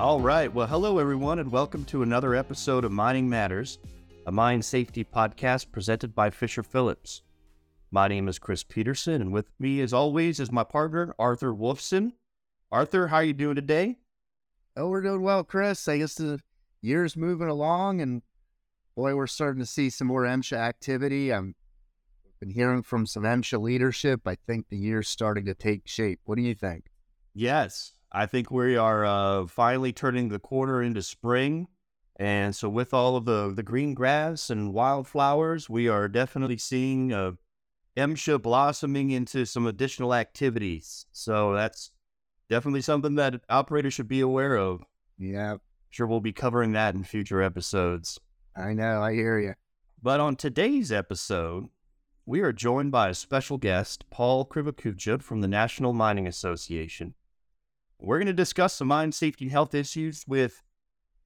All right. Well, hello, everyone, and welcome to another episode of Mining Matters, a mine safety podcast presented by Fisher Phillips. My name is Chris Peterson, and with me, as always, is my partner, Arthur Wolfson. Arthur, how are you doing today? Oh, we're doing well, Chris. I guess the year's moving along, and boy, we're starting to see some more MSHA activity. I'm been hearing from some MSHA leadership. I think the year's starting to take shape. What do you think? Yes, I think we are uh, finally turning the corner into spring. And so, with all of the, the green grass and wildflowers, we are definitely seeing uh, MSHA blossoming into some additional activities. So, that's definitely something that operators should be aware of. Yeah. Sure, we'll be covering that in future episodes. I know, I hear you. But on today's episode, we are joined by a special guest, Paul Krivokuca from the National Mining Association. We're going to discuss some mine safety and health issues with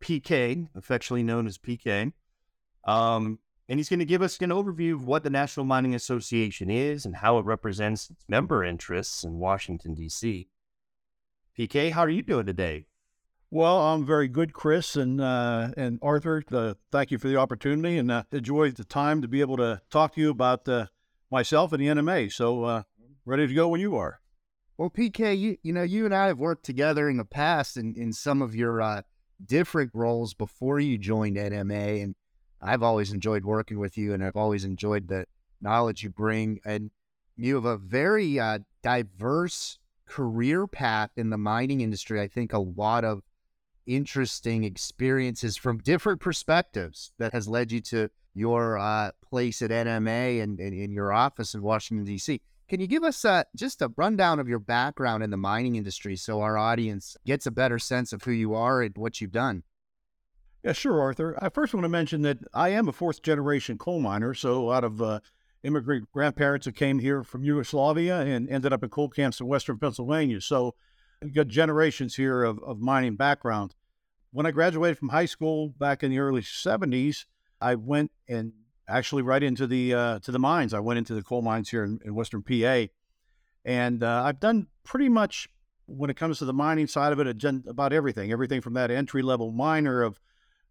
PK, affectionately known as PK. Um, and he's going to give us an overview of what the National Mining Association is and how it represents its member interests in Washington, D.C. PK, how are you doing today? Well, I'm very good, Chris and uh, and Arthur. Uh, thank you for the opportunity and uh, enjoy the time to be able to talk to you about uh, myself and the NMA. So, uh, ready to go when you are. Well, PK, you you know you and I have worked together in the past in in some of your uh, different roles before you joined NMA, and I've always enjoyed working with you, and I've always enjoyed the knowledge you bring, and you have a very diverse career path in the mining industry. I think a lot of interesting experiences from different perspectives that has led you to your uh, place at NMA and, and, in your office in Washington, D.C. Can you give us uh, just a rundown of your background in the mining industry so our audience gets a better sense of who you are and what you've done? Yeah, sure, Arthur. I first want to mention that I am a fourth generation coal miner. So, a lot of uh, immigrant grandparents who came here from Yugoslavia and ended up in coal camps in Western Pennsylvania. So, You've got generations here of, of mining background. When I graduated from high school back in the early 70s, I went and actually right into the uh, to the mines. I went into the coal mines here in, in Western PA, and uh, I've done pretty much when it comes to the mining side of it, about everything. Everything from that entry level miner of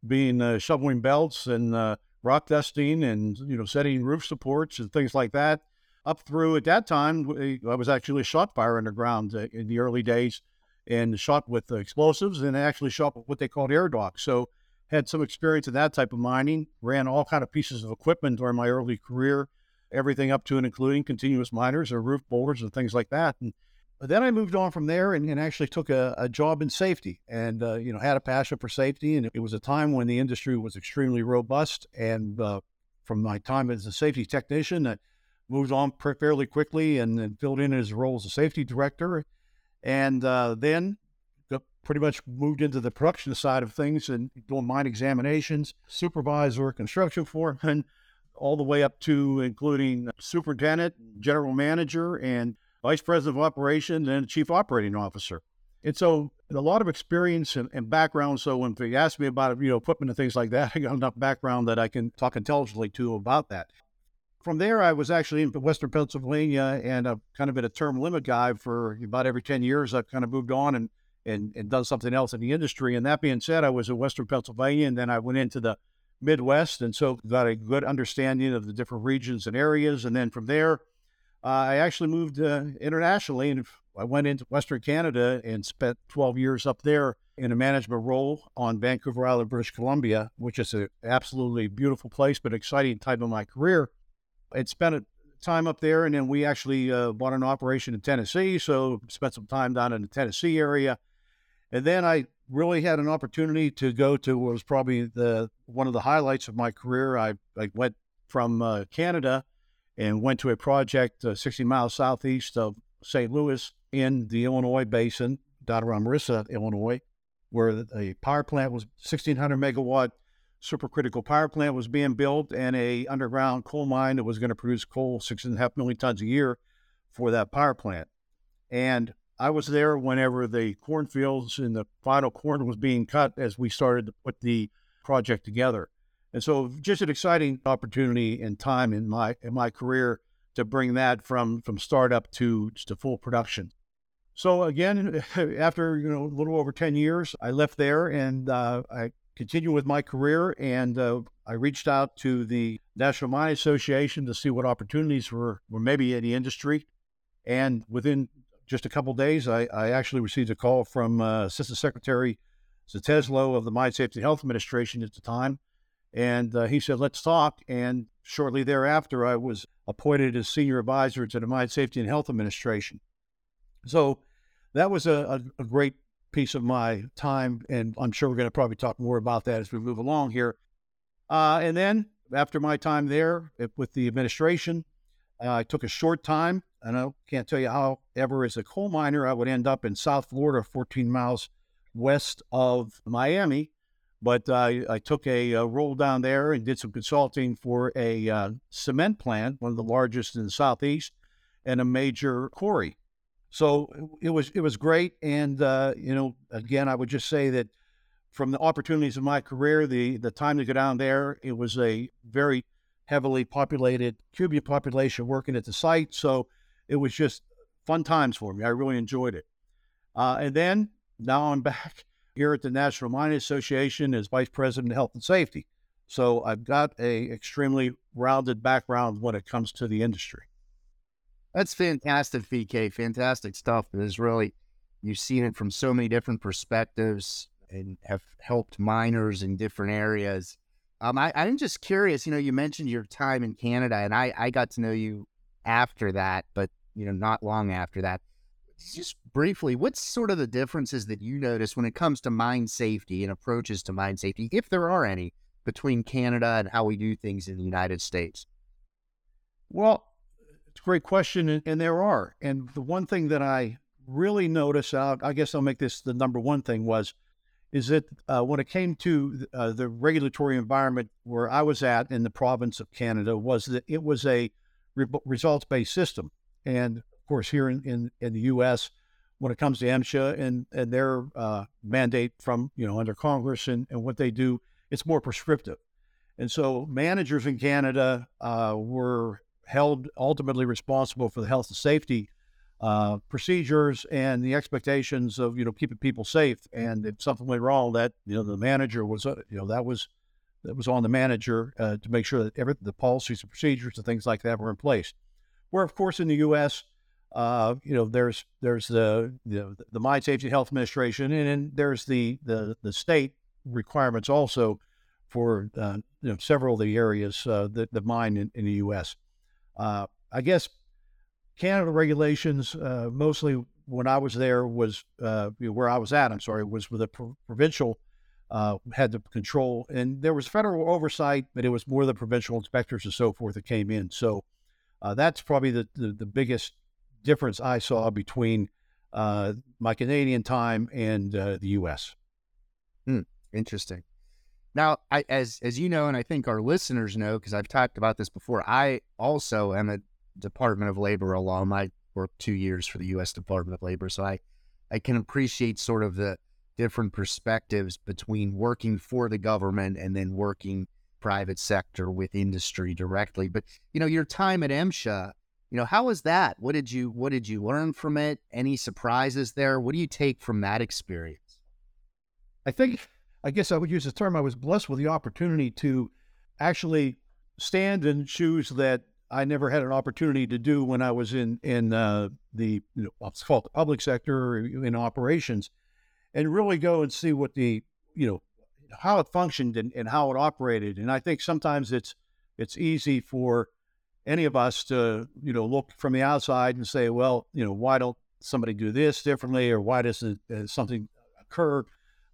being uh, shoveling belts and uh, rock dusting and you know setting roof supports and things like that, up through at that time, I was actually a shot fire underground uh, in the early days and shot with explosives and actually shot with what they called Airdox. So had some experience in that type of mining, ran all kind of pieces of equipment during my early career, everything up to and including continuous miners or roof bolters and things like that. And then I moved on from there and, and actually took a, a, job in safety and, uh, you know, had a passion for safety. And it was a time when the industry was extremely robust. And uh, from my time as a safety technician, that moved on fairly quickly and then filled in his role as a safety director. And uh, then pretty much moved into the production side of things and doing mine examinations, supervisor, construction foreman, all the way up to including superintendent, general manager, and vice president of operations and chief operating officer. And so a lot of experience and, and, background. So when they ask me about you know equipment and things like that, I got enough background that I can talk intelligently to about that from there, I was actually in Western Pennsylvania and I've kind of been a term limit guy for about every 10 years. I've kind of moved on and, and, and done something else in the industry. And that being said, I was in Western Pennsylvania and then I went into the Midwest. And so got a good understanding of the different regions and areas. And then from there, uh, I actually moved uh, internationally and I went into Western Canada and spent 12 years up there in a management role on Vancouver Island, British Columbia, which is an absolutely beautiful place, but exciting time of my career. I'd spent a time up there, and then we actually uh, bought an operation in Tennessee. So spent some time down in the Tennessee area, and then I really had an opportunity to go to what was probably the one of the highlights of my career. I, I went from uh, Canada and went to a project uh, 60 miles southeast of St. Louis in the Illinois basin, down around Marissa, Illinois, where the power plant was 1,600 megawatt supercritical power plant was being built and a underground coal mine that was going to produce coal six and a half million tons a year for that power plant. And I was there whenever the cornfields and the final corn was being cut as we started to put the project together. And so just an exciting opportunity and time in my in my career to bring that from from startup to to full production. So again, after you know a little over ten years, I left there and uh, I continued with my career. And uh, I reached out to the National Mining Association to see what opportunities were were maybe in the industry. And within just a couple days, I, I, actually received a call from uh, Assistant Secretary Zatezalo of the Mine Safety and Health Administration at the time. And uh, he said, let's talk. And shortly thereafter, I was appointed as senior advisor to the Mine Safety and Health Administration. So that was a, a, a great piece of my time. And I'm sure we're going to probably talk more about that as we move along here. Uh, and then after my time there with the administration, uh, I took a short time. and I can't tell you how ever as a coal miner I would end up in South Florida, 14 miles west of Miami. But uh, I took a, a, role down there and did some consulting for a uh, cement plant, one of the largest in the southeast, and a major quarry. So it was it was great, and uh, you know, again, I would just say that from the opportunities of my career, the the time to go down there, it was a very heavily populated Cuban population working at the site. So it was just fun times for me. I really enjoyed it. Uh, and then now I'm back here at the National Mining Association as Vice President of Health and Safety. So I've got a extremely rounded background when it comes to the industry. That's fantastic, PK. Fantastic stuff. It is really you've seen it from so many different perspectives and have helped miners in different areas. Um, I, I'm just curious. You know, you mentioned your time in Canada, and I, I got to know you after that, but you know, not long after that just briefly, what's sort of the differences that you notice when it comes to mine safety and approaches to mine safety, if there are any, between Canada and how we do things in the United States? Well, it's a great question, and, and there are. And the one thing that I really noticed, uh, I guess I'll make this the number one thing, was is that uh, when it came to uh, the regulatory environment where I was at in the province of Canada, was that it was a re- results based system. And of course, here in, in, in the U.S., when it comes to MSHA and, and their uh, mandate from, you know, under Congress and, and what they do, it's more prescriptive. And so managers in Canada uh, were held ultimately responsible for the health and safety uh, procedures and the expectations of, you know, keeping people safe. And if something went wrong, that, you know, the manager was, uh, you know, that was, that was on the manager uh, to make sure that every, the policies and procedures and things like that were in place. Where, of course, in the U.S., uh, you know, there's there's the the, the Mine Safety Health Administration, and there's the the, the state requirements also for uh, you know several of the areas that the mine in, in the U.S. I guess Canada regulations uh, mostly when I was there was uh, where I was at. I'm sorry, was with a pro- provincial had the control, and there was federal oversight, but it was more the provincial inspectors and so forth that came in. So that's probably the, the, the biggest difference I saw between uh, my Canadian time and uh, the U.S. Hmm, interesting. Now, I, as as you know, and I think our listeners know, because I've talked about this before, I also am a Department of Labor alum. I worked two years for the U.S. Department of Labor, so I I can appreciate sort of the different perspectives between working for the government and then working private sector with industry directly. But you know, your time at MSHA you know how was that what did you what did you learn from it any surprises there what do you take from that experience i think i guess i would use the term i was blessed with the opportunity to actually stand in shoes that i never had an opportunity to do when i was in in uh, the you know, called the public sector in operations and really go and see what the you know how it functioned and, and how it operated and i think sometimes it's it's easy for any of us to you know look from the outside and say, well, you know, why don't somebody do this differently, or why doesn't uh, something occur?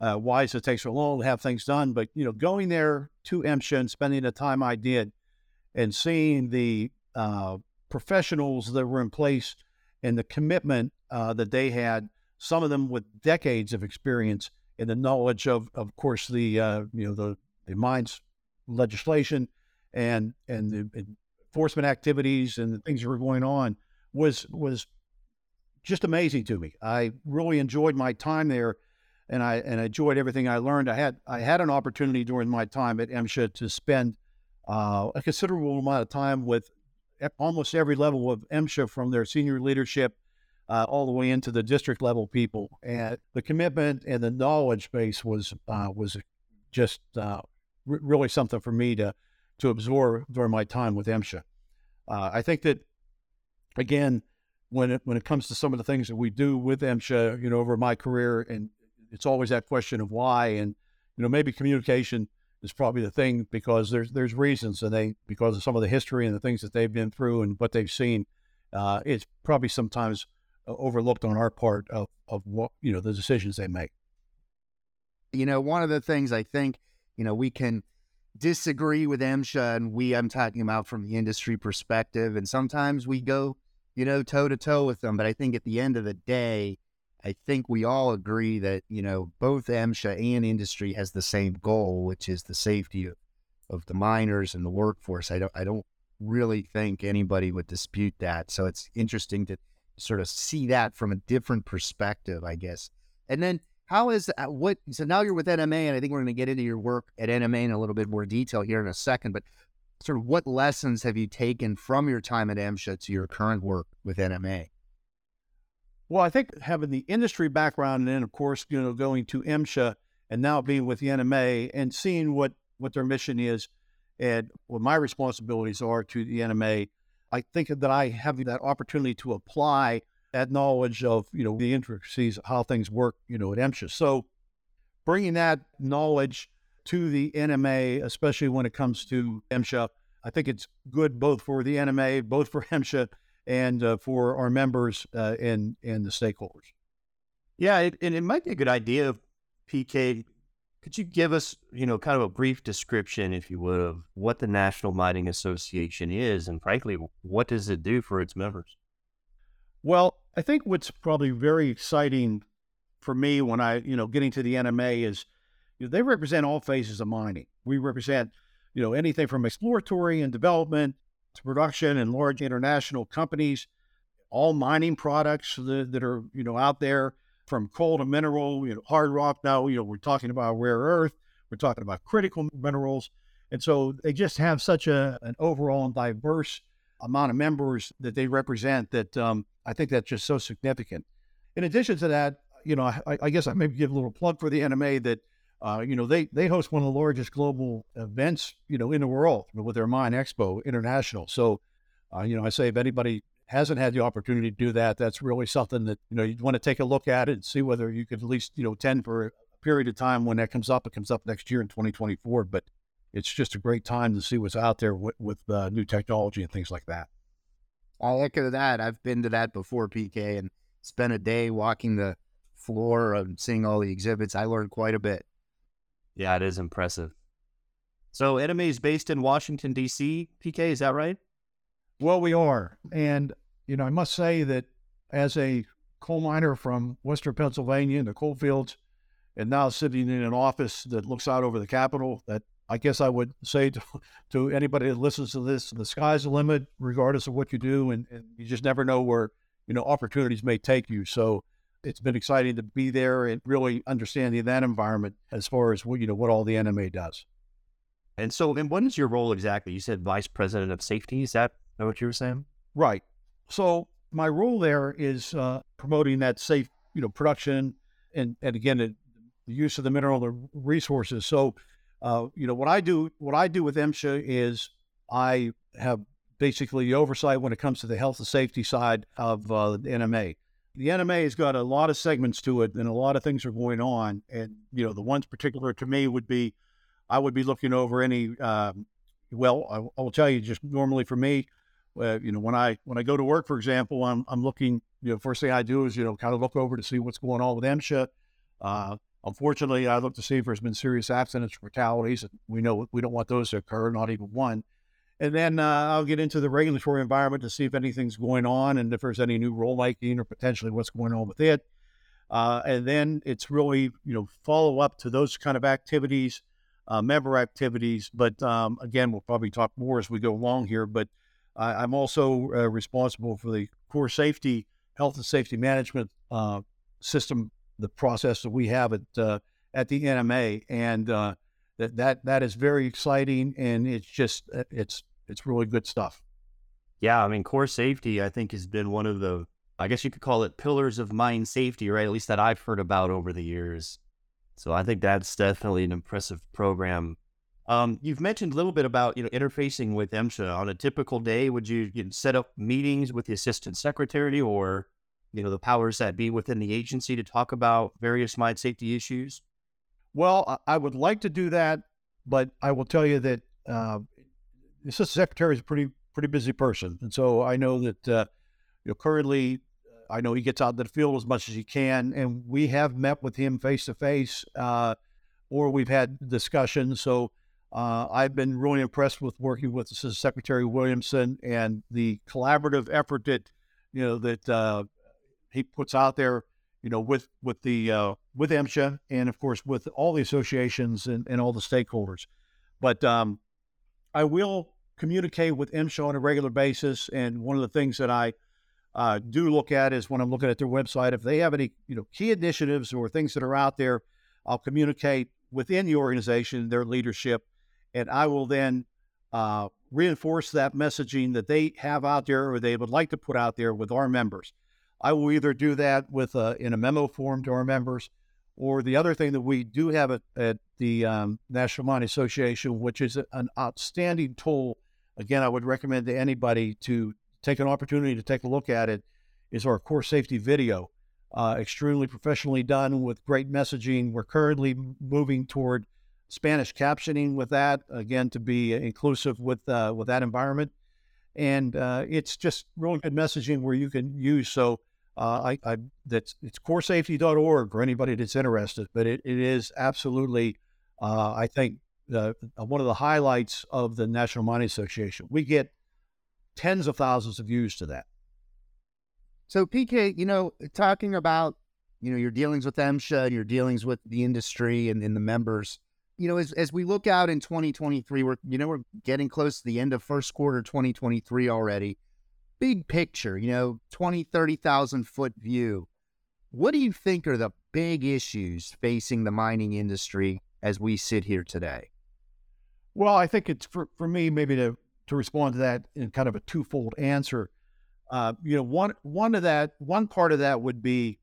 Uh, why does it take so long to have things done? But you know, going there to MSHA and spending the time I did, and seeing the uh, professionals that were in place and the commitment uh, that they had, some of them with decades of experience and the knowledge of, of course, the uh, you know the the mines legislation and and the enforcement activities and the things that were going on was was just amazing to me. I really enjoyed my time there, and I and I enjoyed everything I learned. I had I had an opportunity during my time at MSHA to spend uh, a considerable amount of time with almost every level of MSHA, from their senior leadership uh, all the way into the district level people. And the commitment and the knowledge base was uh, was just uh, really something for me to to absorb during my time with MSHA. Uh, I think that again, when it when it comes to some of the things that we do with MSHA, you know, over my career, and it's always that question of why, and you know, maybe communication is probably the thing because there's there's reasons, and they because of some of the history and the things that they've been through and what they've seen, uh, it's probably sometimes uh, overlooked on our part of of what you know the decisions they make. You know, one of the things I think you know we can disagree with MSHA, and we I'm talking about from the industry perspective, and sometimes we go you know toe to toe with them, but I think at the end of the day. I think we all agree that you know both MSHA and industry has the same goal, which is the safety of, of the miners and the workforce. I don't I don't really think anybody would dispute that. So it's interesting to sort of see that from a different perspective, I guess. And then how is uh, what? So now you're with NMA, and I think we're going to get into your work at NMA in a little bit more detail here in a second. But sort of what lessons have you taken from your time at MSHA to your current work with NMA? Well, I think having the industry background and then, of course, you know, going to MSHA and now being with the NMA and seeing what, what their mission is and what my responsibilities are to the NMA, I think that I have that opportunity to apply that knowledge of, you know, the intricacies of how things work, you know, at MSHA. So bringing that knowledge to the NMA, especially when it comes to MSHA, I think it's good both for the NMA, both for MSHA, and uh, for our members uh, and and the stakeholders. Yeah, it, and it might be a good idea, PK. Could you give us, you know, kind of a brief description, if you would, of what the National Mining Association is, and frankly, what does it do for its members? Well, I think what's probably very exciting for me when I, you know, getting to the NMA is you know, they represent all phases of mining. We represent, you know, anything from exploratory and development production and large international companies, all mining products that, that are, you know, out there from coal to mineral, you know, hard rock. Now, you know, we're talking about rare earth, we're talking about critical minerals. And so they just have such a, an overall and diverse amount of members that they represent that um, I think that's just so significant. In addition to that, you know, I, I guess I maybe give a little plug for the NMA that, uh, you know, they, they host one of the largest global events, you know, in the world with their MINExpo International. So, uh, you know, I say if anybody hasn't had the opportunity to do that, that's really something that, you know, you'd want to take a look at it and see whether you could at least, you know, attend for a period of time when that comes up. It comes up next year in 2024. But it's just a great time to see what's out there with, with uh, new technology and things like that. I'll echo that. I've been to that before, PK, and spent a day walking the floor and seeing all the exhibits. I learned quite a bit. Yeah, it is impressive. So NMA is based in Washington, D.C., PK, is that right? Well, we are. And, you know, I must say that as a coal miner from Western Pennsylvania in the coal fields, and now sitting in an office that looks out over the Capitol, that I guess I would say to, to anybody that listens to this, the sky's the limit, regardless of what you do, and, and you just never know where you know opportunities may take you. So it's been exciting to be there and really understanding that environment as far as what you know what all the NMA does. And so, and what is your role exactly? You said vice president of safety. Is that what you were saying? Right. So my role there is uh, promoting that safe, you know, production and and again the, the use of the mineral resources. So, uh, you know, what I do what I do with MSHA is I have basically the oversight when it comes to the health and safety side of uh, the NMA. The NMA has got a lot of segments to it, and a lot of things are going on. And you know, the ones particular to me would be, I would be looking over any. Um, well, I, I, will tell you, just normally for me, uh, you know, when I when I go to work, for example, I'm I'm looking. You know, first thing I do is you know kind of look over to see what's going on with MSHA. Uh, unfortunately, I look to see if there's been serious accidents, or fatalities. We know we don't want those to occur, not even one. And then uh, I'll get into the regulatory environment to see if anything's going on and if there's any new rulemaking or potentially what's going on with it. Uh, and then it's really, you know, follow up to those kind of activities, uh, member activities. But um, again, we'll probably talk more as we go along here. But I, am also uh, responsible for the core safety, health and safety management uh, system, the process that we have at uh, at the NMA, and that that that is very exciting. And it's just it's it's really good stuff. Yeah, I mean, core safety, I think, has been one of the I guess you could call it pillars of mine safety, right? At least that I've heard about over the years. So I think that's definitely an impressive program. Um, you've mentioned a little bit about you know interfacing with MSHA on a typical day. Would you, you know, set up meetings with the assistant secretary or you know the powers that be within the agency to talk about various mine safety issues? Well, I would like to do that, but I will tell you that uh, the assistant secretary is a pretty pretty busy person, and so I know that uh, you know currently I know he gets out in the field as much as he can, and we have met with him face to face, or we've had discussions. So uh, I've been really impressed with working with Assistant Secretary Williamson and the collaborative effort that you know that uh, he puts out there. You know, with with the uh, with MSHA and of course with all the associations and, and all the stakeholders. But um, I will communicate with MSHA on a regular basis, and one of the things that I uh, do look at is when I'm looking at their website, if they have any you know key initiatives or things that are out there, I'll communicate within the organization, their leadership, and I will then uh, reinforce that messaging that they have out there or they would like to put out there with our members. I will either do that with a, in a memo form to our members, or the other thing that we do have at, at the um, National Mining Association, which is an outstanding tool. Again, I would recommend to anybody to take an opportunity to take a look at it, is our core safety video. Uh, extremely professionally done with great messaging. We're currently moving toward Spanish captioning with that again to be inclusive with uh, with that environment, and uh, it's just really good messaging where you can use. So uh, I, I that's it's coresafety.org for anybody that's interested, but it, it is absolutely uh, I think one of the highlights of the National Mining Association. We get tens of thousands of views to that. So PK, you know, talking about you know your dealings with MSHA and your dealings with the industry and, and the members, you know, as as we look out in 2023, we're you know we're getting close to the end of first quarter 2023 already. Big picture, you know, 20, 30,000 foot view. What do you think are the big issues facing the mining industry as we sit here today? Well, I think it's for, for me maybe to to respond to that in kind of a twofold answer. Uh, you know, one one of that one part of that would be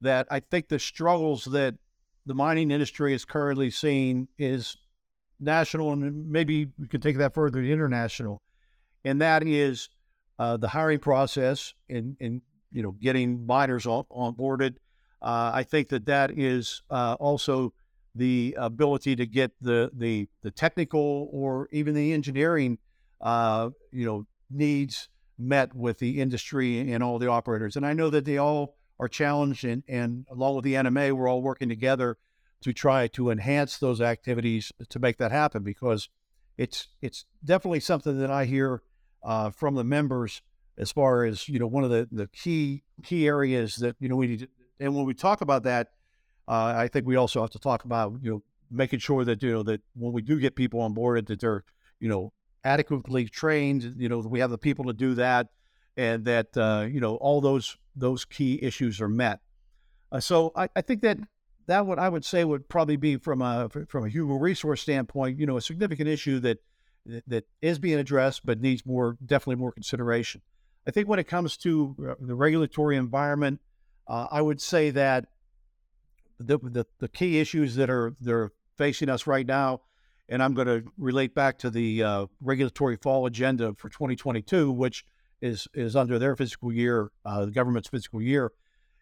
that I think the struggles that the mining industry is currently seeing is national, and maybe we could take that further to international, and that is uh, the hiring process and and you know getting miners on, on boarded. Uh, I think that that is uh, also the ability to get the the the technical or even the engineering uh, you know, needs met with the industry and all the operators. And I know that they all are challenged, and, and along with the NMA, we're all working together to try to enhance those activities to make that happen because it's it's definitely something that I hear uh, from the members as far as you know one of the, the key key areas that you know we need to, and when we talk about that uh, I think we also have to talk about you know making sure that you know that when we do get people on board that they're you know adequately trained. You know, we have the people to do that, and that uh, you know all those those key issues are met. Uh, so I, I, think that that what I would say would probably be from a from a human resource standpoint, you know, a significant issue that that is being addressed but needs more definitely more consideration. I think when it comes to uh, the regulatory environment, uh, I would say that the, the the key issues that are they're facing us right now and I'm going to relate back to the uh, regulatory fall agenda for 2022, which is is under their fiscal year, uh, the government's fiscal year,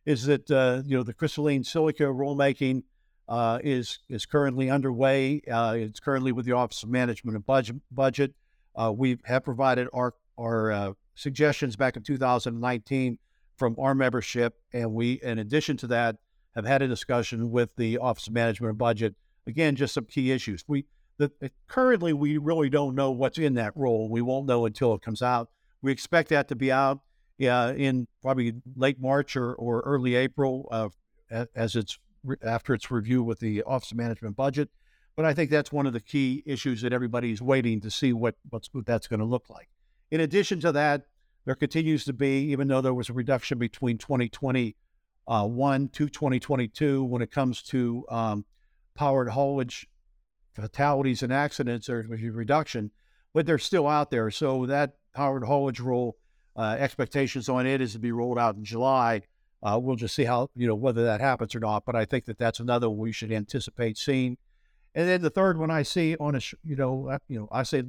is that uh, you know the crystalline silica rulemaking uh, is is currently underway. Uh, it's currently with the Office of Management and Budget. Budget. Uh, we have provided our our suggestions back in 2019 from our membership, and we, in addition to that, have had a discussion with the Office of Management and Budget. Again, just some key issues. We the, currently we really don't know what's in that role. We won't know until it comes out. We expect that to be out yeah, in probably late March or, or early April uh, as it's after its review with the Office of Management budget. But I think that's one of the key issues that everybody's waiting to see what, what's, what that's going to look like. In addition to that, there continues to be, even though there was a reduction between 2021 uh, to 2022 when it comes to um, powered haulage fatalities and accidents, there's a reduction, but they're still out there. So that powered haulage rule Uh, expectations on it is to be rolled out in July. Uh, we'll just see how you know whether that happens or not. But I think that that's another we should anticipate seeing. And then the third one I see on a you know uh, you know I say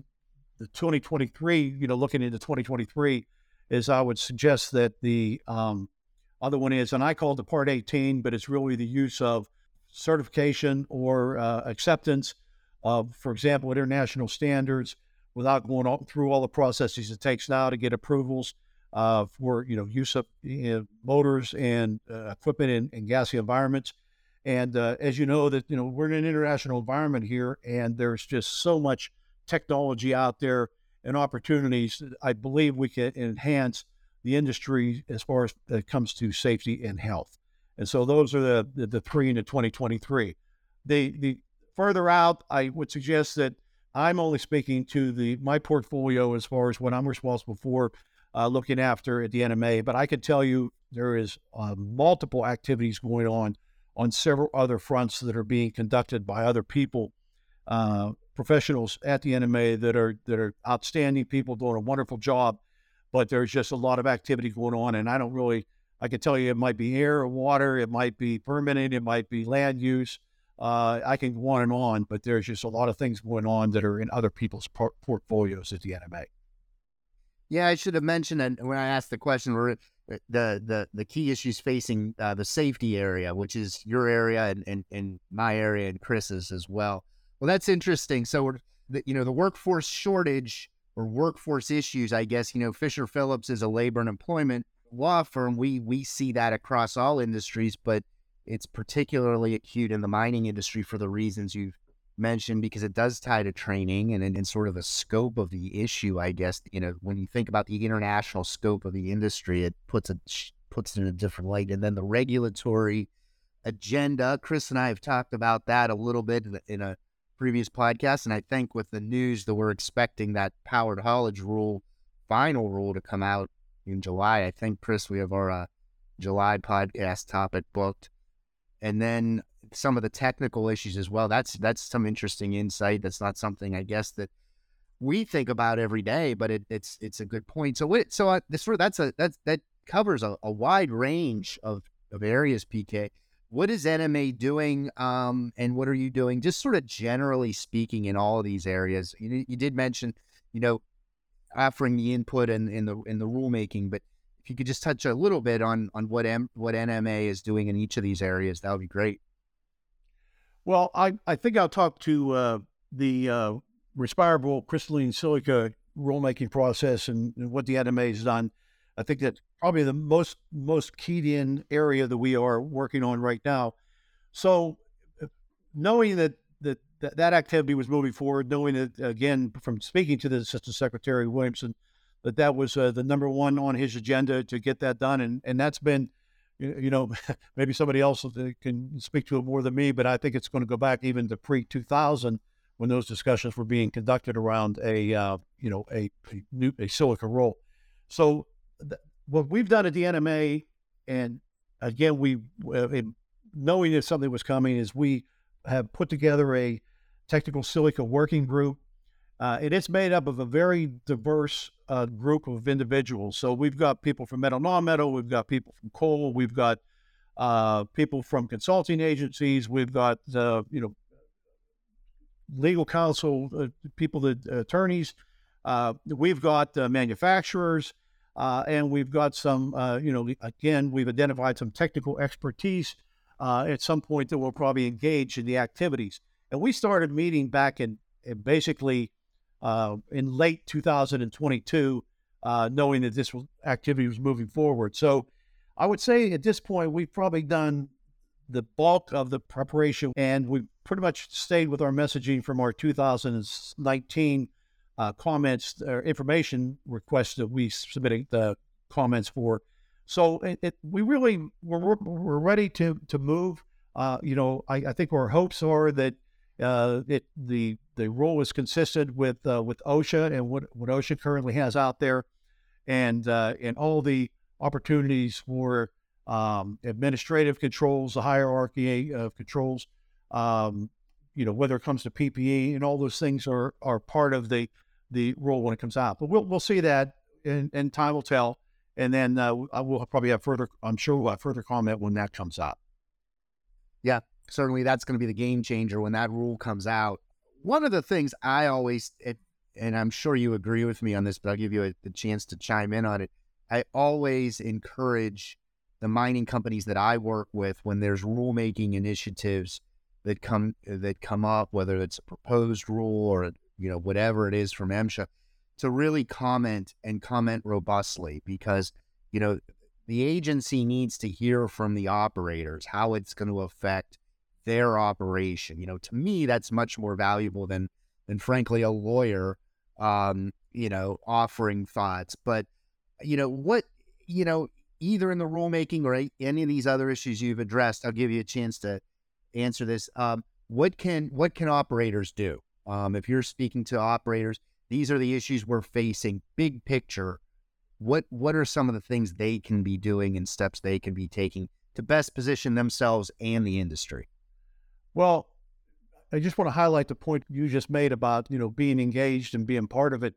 the 2023 you know looking into 2023 is I would suggest that the um, other one is, and I call the Part 18, but it's really the use of certification or uh, acceptance of, for example, international standards without going all, through all the processes it takes now to get approvals uh, for you know use of know, motors and uh, equipment in, in gassy environments. And uh, as you know, that you know we're in an international environment here, and there's just so much technology out there and opportunities. I believe we can enhance the industry as far as it comes to safety and health. And so those are the the, the three into 2023. The the further out, I would suggest that I'm only speaking to the my portfolio as far as what I'm responsible for uh, looking after at the NMA. But I can tell you there is uh, multiple activities going on on several other fronts that are being conducted by other people, uh, professionals at the NMA that are that are outstanding people doing a wonderful job. But there's just a lot of activity going on, and I don't really. I can tell you it might be air or water, it might be permitting, it might be land use. Uh, I can go on and on, but there's just a lot of things going on that are in other people's por- portfolios at the NMA. Yeah, I should have mentioned that when I asked the question, uh, the the the key issues facing uh, the safety area, which is your area and, and, and my area and Chris's as well. Well, that's interesting. So, the, you know, the workforce shortage or workforce issues, I guess, you know, Fisher Phillips is a labor and employment law firm. We we see that across all industries, but it's particularly acute in the mining industry for the reasons you've mentioned because it does tie to training and, and, sort of the scope of the issue. I guess you know when you think about the international scope of the industry, it puts it puts it in a different light. And then the regulatory agenda. Chris and I have talked about that a little bit in a, in a previous podcast, and I think with the news that we're expecting that powered haulage rule, final rule to come out in July. I think Chris, we have our uh, July podcast topic booked, and then some of the technical issues as well. That's that's some interesting insight. That's not something I guess that we think about every day, but it, it's it's a good point. So what? So uh, this that's a that that covers a, a wide range of of areas. PK, what is NMA doing, um, and what are you doing? Just sort of generally speaking, in all of these areas. You, you did mention, you know, offering the input and in, in the in the rulemaking, but if you could just touch a little bit on on what M, what NMA is doing in each of these areas, that would be great. Well, I, I think I'll talk to uh, the uh, respirable crystalline silica rulemaking process and, and, what the NMA has done. I think that's probably the most most keyed in area that we are working on right now. So, uh, knowing that that that, activity was moving forward, knowing that again from speaking to the Assistant Secretary Williamson, that that was uh, the number one on his agenda to get that done, and and that's been you know, maybe somebody else can speak to it more than me, but I think it's going to go back even to pre 2000 when those discussions were being conducted around a, uh, you know, a, a, new, a silica roll. So th- what we've done at the NMA, and again, we, uh, knowing that something was coming, is we have put together a technical silica working group uh, and it's made up of a very diverse uh, group of individuals. So we've got people from metal, non-metal, we've got people from coal, we've got uh, people from consulting agencies, we've got uh, you know legal counsel, uh, people, attorneys, uh, we've got manufacturers, and we've got some you know again we've identified some technical expertise at some point that will probably engage in the activities. And we started meeting back in, in basically uh, in late 2022, uh, knowing that this activity was moving forward. So I would say at this point, we've probably done the bulk of the preparation and we've pretty much stayed with our messaging from our 2019 uh, comments or information requests that we submitted the comments for. So it, it, we really we're, we're ready to to move. Uh, you know, I, I think our hopes are that uh, it the the rule is consistent with uh, with OSHA and what what OSHA currently has out there, and uh, and all the opportunities for um, administrative controls, the hierarchy of controls. Um, you know whether it comes to PPE and all those things are are part of the the rule when it comes out. But we'll we'll see that and, and time will tell. And then uh, I will probably have further. I'm sure we'll have further comment when that comes out. Yeah, certainly that's going to be the game changer when that rule comes out. One of the things I always, and I'm sure you agree with me on this, but I'll give you the chance to chime in on it. I always encourage the mining companies that I work with when there's rulemaking initiatives that come that come up, whether it's a proposed rule or you know whatever it is from MSHA, to really comment and comment robustly because you know the agency needs to hear from the operators how it's going to affect their operation. You know, to me, that's much more valuable than than frankly a lawyer, um, you know, offering thoughts. But you know what, you know, either in the rulemaking or any of these other issues you've addressed, I'll give you a chance to answer this. Um, what can what can operators do? Um, if you're speaking to operators, these are the issues we're facing. Big picture, what what are some of the things they can be doing and steps they can be taking to best position themselves and the industry? Well, I just want to highlight the point you just made about you know being engaged and being part of it.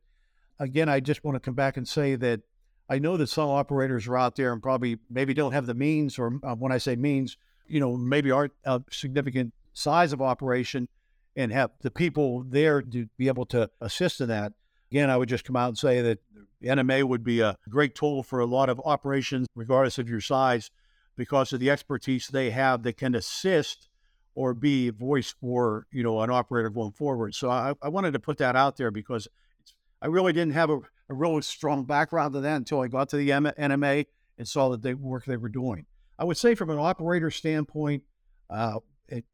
Again, I just want to come back and say that I know that some operators are out there and probably maybe don't have the means, or uh, when I say means, you know, maybe aren't a significant size of operation and have the people there to be able to assist in that. Again, I would just come out and say that NMA would be a great tool for a lot of operations, regardless of your size, because of the expertise they have that can assist or be voice for you know an operator going forward. So I, I wanted to put that out there because I really didn't have a, a really strong background to that until I got to the NMA and saw that the work they were doing. I would say from an operator standpoint, uh, it,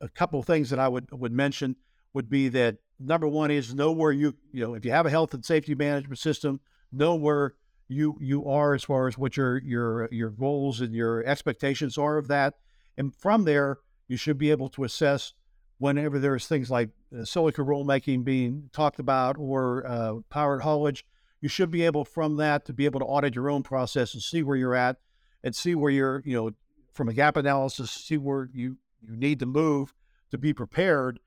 a couple of things that I would would mention would be that number one is know where you you know if you have a health and safety management system, know where you you are as far as what your your your goals and your expectations are of that, and from there you should be able to assess whenever there's things like uh, silica rulemaking being talked about or uh, powered haulage. You should be able from that to be able to audit your own process and see where you're at and see where you're, you know, from a gap analysis, see where you, you need to move to be prepared.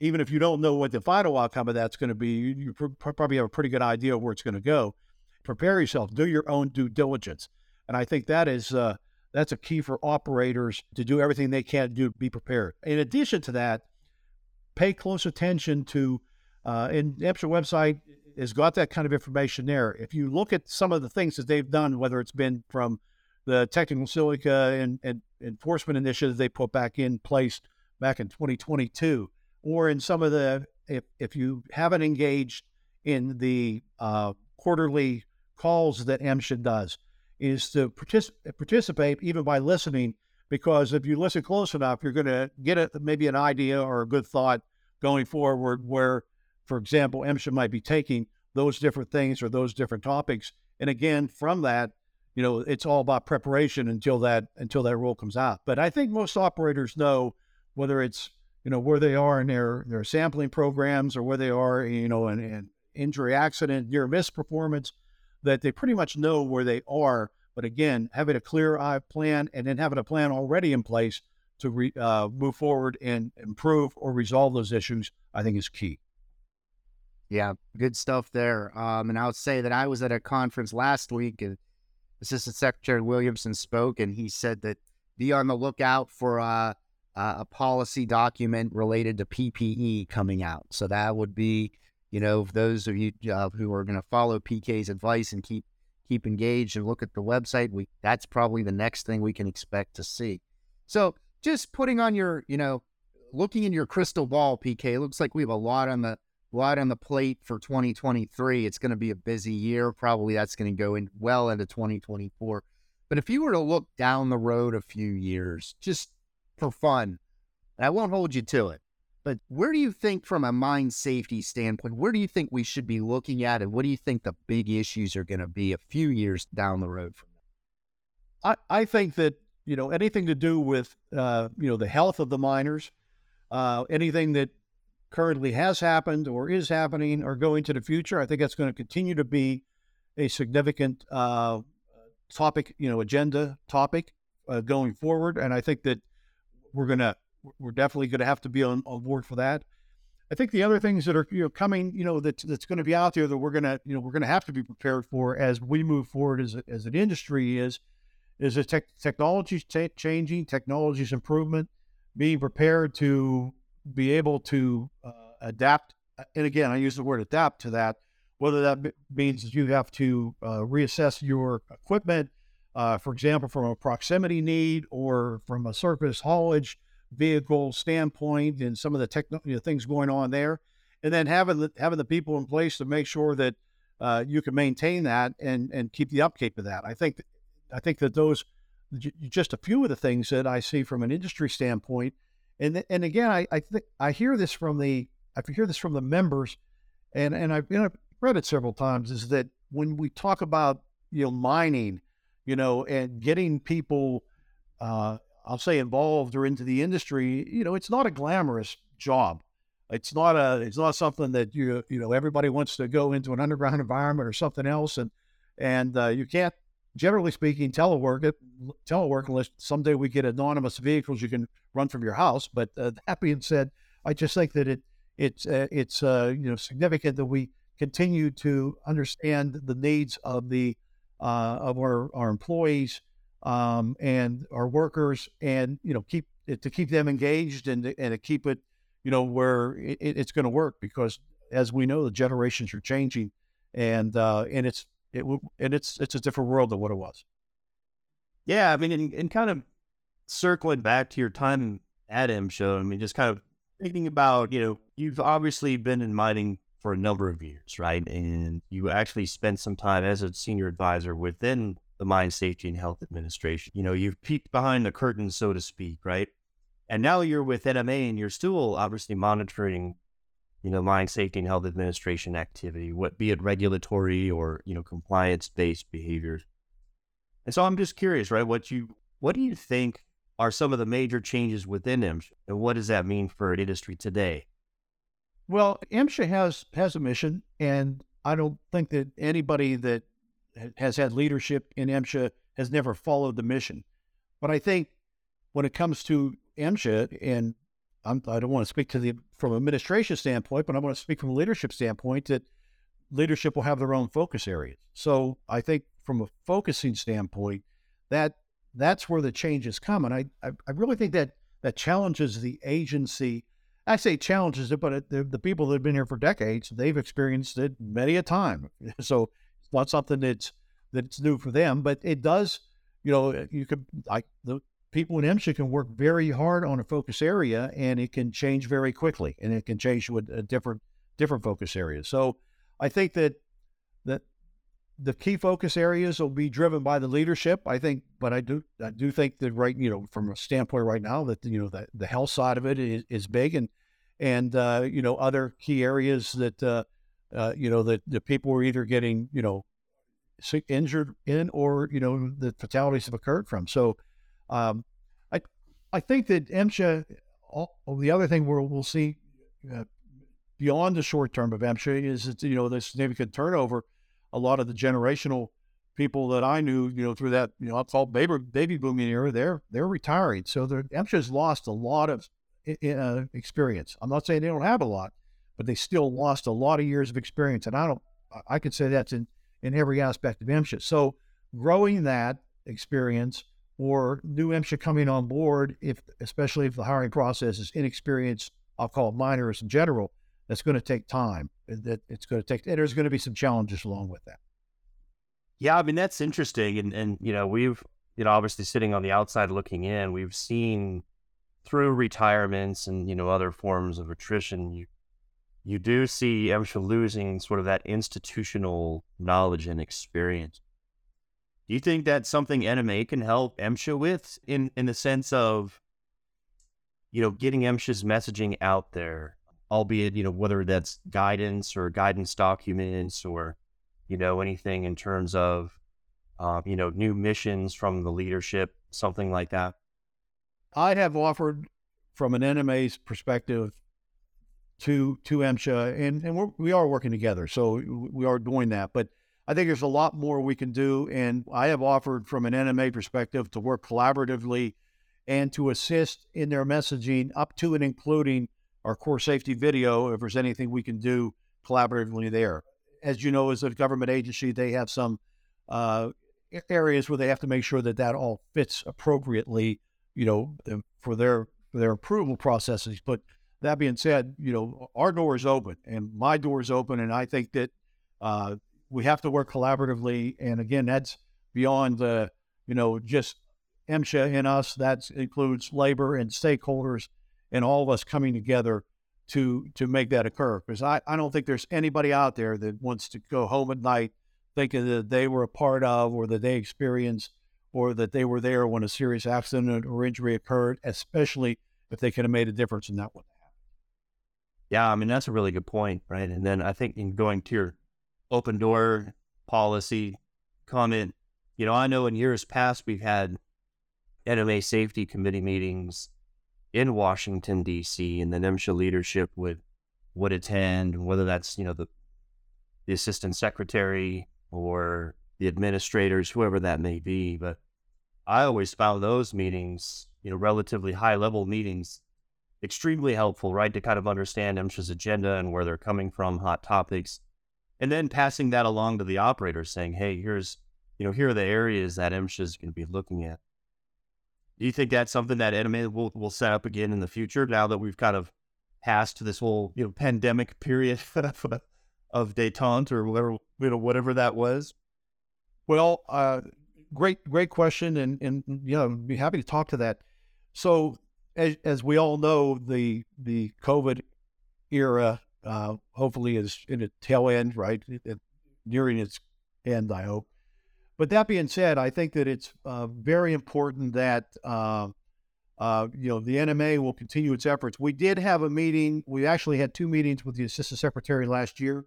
Even if you don't know what the final outcome of that's going to be, you, you pr- probably have a pretty good idea of where it's going to go. Prepare yourself, do your own due diligence. And I think that is, uh, that's a key for operators to do everything they can do to be prepared. In addition to that, pay close attention to, uh, and the website has got that kind of information there. If you look at some of the things that they've done, whether it's been from the technical silica and, and enforcement initiatives they put back in place back in 2022, or in some of the, if, if you haven't engaged in the uh, quarterly calls that MSHA does, is to partic- participate even by listening, because if you listen close enough, you're going to get a, maybe an idea or a good thought going forward where, for example, MSHA might be taking those different things or those different topics. And again, from that, you know, it's all about preparation until that until that rule comes out. But I think most operators know whether it's you know where they are in their their sampling programs or where they are, you know, in, in injury, accident, near miss performance, that they pretty much know where they are. But again, having a clear eye plan and then having a plan already in place to re, uh, move forward and improve or resolve those issues, I think is key. Yeah, good stuff there. Um, and I would say that I was at a conference last week and Assistant Secretary Williamson spoke, and he said that be on the lookout for uh, a policy document related to PPE coming out. So that would be, you know, those of you uh, who are going to follow PK's advice and keep keep engaged and look at the website, we that's probably the next thing we can expect to see. So just putting on your, you know, looking in your crystal ball, PK, looks like we have a lot on the lot on the plate for 2023. It's going to be a busy year. Probably that's going to go in well into 2024. But if you were to look down the road a few years, just for fun, and I won't hold you to it. But where do you think, from a mine safety standpoint, where do you think we should be looking at, and what do you think the big issues are going to be a few years down the road from that? I, I think that you know anything to do with uh, you know the health of the miners, uh, anything that currently has happened or is happening or going to the future. I think that's going to continue to be a significant uh, topic, you know, agenda topic uh, going forward. And I think that we're going to, we're definitely going to have to be on, on board for that. I think the other things that are you know coming, you know, that's that's going to be out there that we're gonna you know we're gonna have to be prepared for as we move forward as a, as an industry is is a tech, technology t- changing, technology's improvement, being prepared to be able to uh, adapt. And again, I use the word adapt to that, whether that means you have to uh, reassess your equipment, uh, for example, from a proximity need or from a surface haulage vehicle standpoint and some of the techno- you know, things going on there, and then having the, having the people in place to make sure that uh, you can maintain that and and keep the upkeep of that. I think I think that those just a few of the things that I see from an industry standpoint, and and again, I I think I hear this from the I hear this from the members, and and I've, you know, read it several times. Is that when we talk about you know mining, you know, and getting people uh, I'll say involved or into the industry, you know, it's not a glamorous job. It's not a it's not something that you you know everybody wants to go into an underground environment or something else, and and uh, you can't generally speaking telework it telework unless someday we get autonomous vehicles you can run from your house. But uh, that being said, I just think that it it's uh, it's uh, you know significant that we continue to understand the needs of the uh, of our our employees um, and our workers, and you know keep to keep them engaged and and to keep it, you know, where it, it's going to work because as we know, the generations are changing, and uh, and it's it and it's it's a different world than what it was. Yeah, I mean, and, and kind of circling back to your time at MSHA, I mean, just kind of thinking about, you know, you've obviously been in mining for a number of years, right? And you actually spent some time as a senior advisor within the Mine Safety and Health Administration. You know, you've peeked behind the curtain, so to speak, right? And now you're with NMA and you're still obviously monitoring, you know, Mine Safety and Health Administration activity, what be it regulatory or, you know, compliance based behaviors. And so I'm just curious, right? What you what do you think are some of the major changes within MSHA? And what does that mean for an industry today? Well, MSHA has has a mission, and I don't think that anybody that has had leadership in MSHA has never followed the mission. But I think when it comes to MSHA, and I'm, I do not want to speak to the from administration standpoint, but I want to speak from a leadership standpoint that leadership will have their own focus areas. So I think from a focusing standpoint, that that's where the changes come, and I I, I really think that that challenges the agency. I say challenges it, but it, the, the people that have been here for decades, they've experienced it many a time. So it's not something that's that's new for them, but it does. You know, you could like the people in MSHA can work very hard on a focus area, and it can change very quickly, and it can change with a different different focus areas. So, I think that that the key focus areas will be driven by the leadership. I think, but I do I do think that right, you know, from a standpoint right now, that you know the the health side of it is, is big, and and uh, you know other key areas that uh, uh, you know, that the people were either getting, you know, injured in or, you know, the fatalities have occurred from. So um, I I think that MSHA, all, the other thing we'll, we'll see uh, beyond the short term of MSHA is, that, you know, the significant turnover. A lot of the generational people that I knew, you know, through that, you know, I'll call baby, baby booming era, they're, they're retiring. So the MSHA's lost a lot of uh, experience. I'm not saying they don't have a lot, but they still lost a lot of years of experience. And I don't, I could say that's in, in every aspect of MSHA. So growing that experience or new MSHA coming on board, if especially if the hiring process is inexperienced, I'll call it miners in general, that's going to take time. That it's going to take, and there's going to be some challenges along with that. Yeah, I mean that's interesting, and and you know we've you know obviously sitting on the outside looking in, we've seen through retirements and you know other forms of attrition, you you do see MSHA losing sort of that institutional knowledge and experience. Do you think that's something NMA can help MSHA with in, in the sense of, you know, getting MSHA's messaging out there, albeit, you know, whether that's guidance or guidance documents or, you know, anything in terms of, uh, you know, new missions from the leadership, something like that? I have offered from an NMA's perspective to to MSHA, and and we're, we are working together, so we are doing that. But I think there's a lot more we can do, and I have offered from an NMA perspective to work collaboratively and to assist in their messaging up to and including our core safety video if there's anything we can do collaboratively there. As you know, as a government agency, they have some uh, areas where they have to make sure that that all fits appropriately, you know, for their for their approval processes. But that being said, you know, our door is open and my door is open, and I think that uh, we have to work collaboratively. And again, that's beyond the, you know, just MSHA and us. That includes labor and stakeholders and all of us coming together to to make that occur. Because I, I don't think there's anybody out there that wants to go home at night thinking that they were a part of or that they experienced or that they were there when a serious accident or injury occurred, especially if they could have made a difference in that one. Yeah, I mean that's a really good point, right? And then I think in going to your open door policy comment, you know, I know in years past we've had NMA safety committee meetings in Washington D.C. and the NMSHA leadership would would attend, whether that's you know the the assistant secretary or the administrators, whoever that may be. But I always found those meetings, you know, relatively high level meetings, extremely helpful, right, to kind of understand MSHA's agenda and where they're coming from, hot topics, and then passing that along to the operators, saying, "Hey, here's, you know, here are the areas that MSHA is going to be looking at." Do you think that's something that NMA will will set up again in the future? Now that we've kind of passed this whole you know pandemic period of detente or whatever you know whatever that was. Well, uh, great great question, and and you know, be happy to talk to that. So as, as we all know, the the COVID era uh, hopefully is in a tail end, right? Nearing its end, I hope. But that being said, I think that it's uh, very important that uh, uh, you know the NMA will continue its efforts. We did have a meeting. We actually had two meetings with the assistant secretary last year,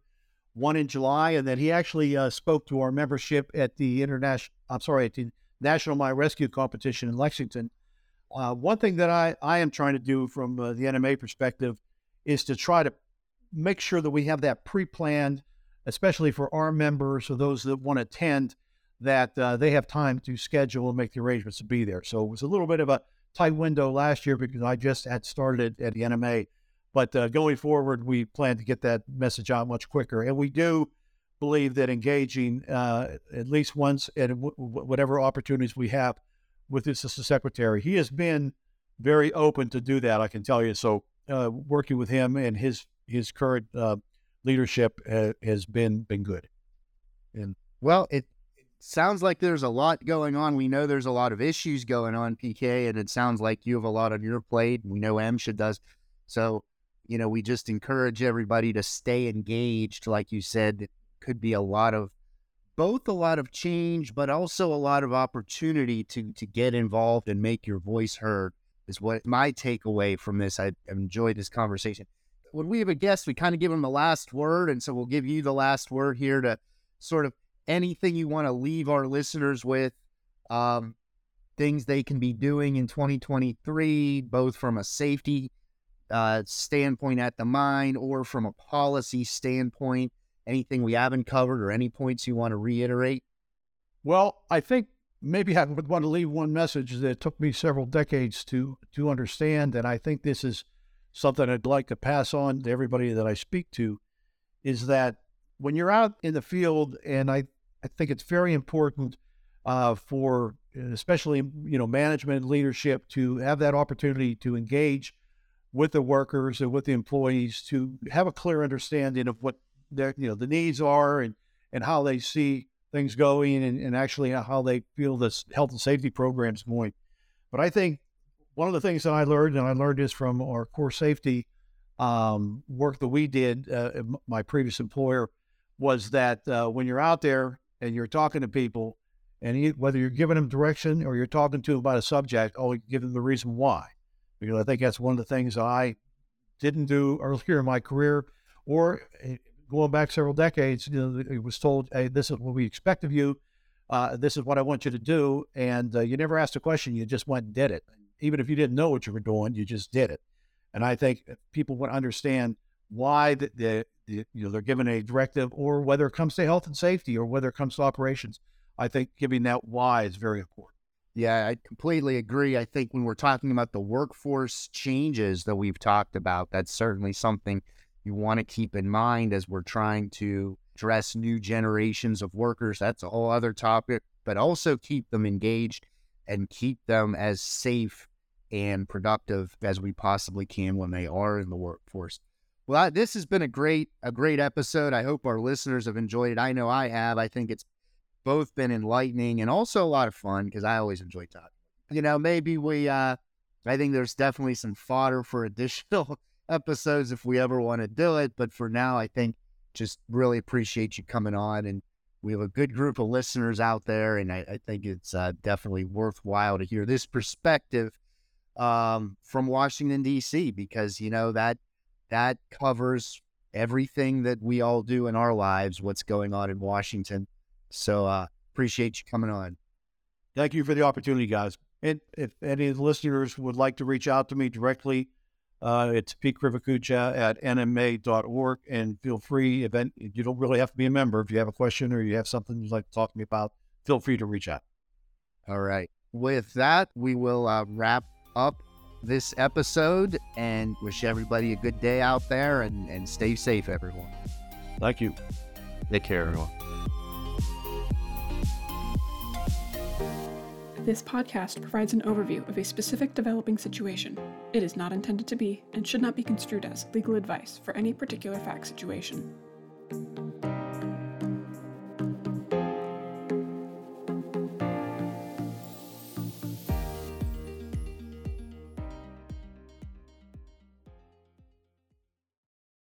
one in July, and then he actually uh, spoke to our membership at the international. I'm sorry, at the National Mine Rescue Competition in Lexington. Uh, one thing that I, I am trying to do from uh, the NMA perspective is to try to make sure that we have that pre-planned, especially for our members or those that want to attend that uh, they have time to schedule and make the arrangements to be there. So it was a little bit of a tight window last year because I just had started at the NMA. But uh, going forward, we plan to get that message out much quicker. And we do believe that engaging uh, at least once at w- whatever opportunities we have with the assistant secretary, he has been very open to do that. I can tell you. So uh, working with him and his his current uh, leadership uh, has been been good. And well, it sounds like there's a lot going on. We know there's a lot of issues going on, PK, and it sounds like you have a lot on your plate. We know MSHA does. So, you know, we just encourage everybody to stay engaged. Like you said, it could be a lot of both a lot of change, but also a lot of opportunity to to get involved and make your voice heard. Is what my takeaway from this. I enjoyed this conversation. When we have a guest, we kind of give them the last word, and so we'll give you the last word here to sort of anything you want to leave our listeners with, um, things they can be doing in 2023, both from a safety uh, standpoint at the mine or from a policy standpoint, anything we haven't covered or any points you want to reiterate? Well, I think maybe I would want to leave one message that took me several decades to to understand, and I think this is something I'd like to pass on to everybody that I speak to, is that when you're out in the field, and I I think it's very important uh, for especially you know management leadership to have that opportunity to engage with the workers and with the employees to have a clear understanding of what their you know the needs are and and how they see things going and, and actually how they feel this health and safety programs going. But I think one of the things that I learned, and I learned this from our core safety um, work that we did uh, my previous employer, was that uh, when you're out there and you're talking to people, and you, whether you're giving them direction or you're talking to them about a subject, always give them the reason why. Because I think that's one of the things I didn't do earlier in my career, or eh, going back several decades, you know, it was told, "Hey, this is what we expect of you. Uh, this is what I want you to do," and uh, you never asked a question. You just went and did it. Even if you didn't know what you were doing, you just did it. And I think people would understand why the, the, the, you know they're given a directive, or whether it comes to health and safety, or whether it comes to operations. I think giving that why is very important. Yeah, I completely agree. I think when we're talking about the workforce changes that we've talked about, that's certainly something you want to keep in mind as we're trying to address new generations of workers. That's a whole other topic, but also keep them engaged and keep them as safe and productive as we possibly can when they are in the workforce. Well, this has been a great a great episode. I hope our listeners have enjoyed it. I know I have. I think it's both been enlightening and also a lot of fun because I always enjoy talking. You know, maybe we uh I think there's definitely some fodder for additional episodes if we ever want to do it, but for now I think just really appreciate you coming on and we have a good group of listeners out there and I, I think it's uh, definitely worthwhile to hear this perspective um, from Washington D.C. because you know that that covers everything that we all do in our lives, what's going on in Washington. So uh, appreciate you coming on. Thank you for the opportunity, guys. And if any of the listeners would like to reach out to me directly, uh, it's Pete Krivokuca at nma.org. And feel free, if any, you don't really have to be a member. If you have a question or you have something you'd like to talk to me about, feel free to reach out. All right. With that, we will uh, wrap up this episode and wish everybody a good day out there and, and stay safe, everyone. Thank you. Take care, everyone. This podcast provides an overview of a specific developing situation. It is not intended to be and should not be construed as legal advice for any particular fact situation.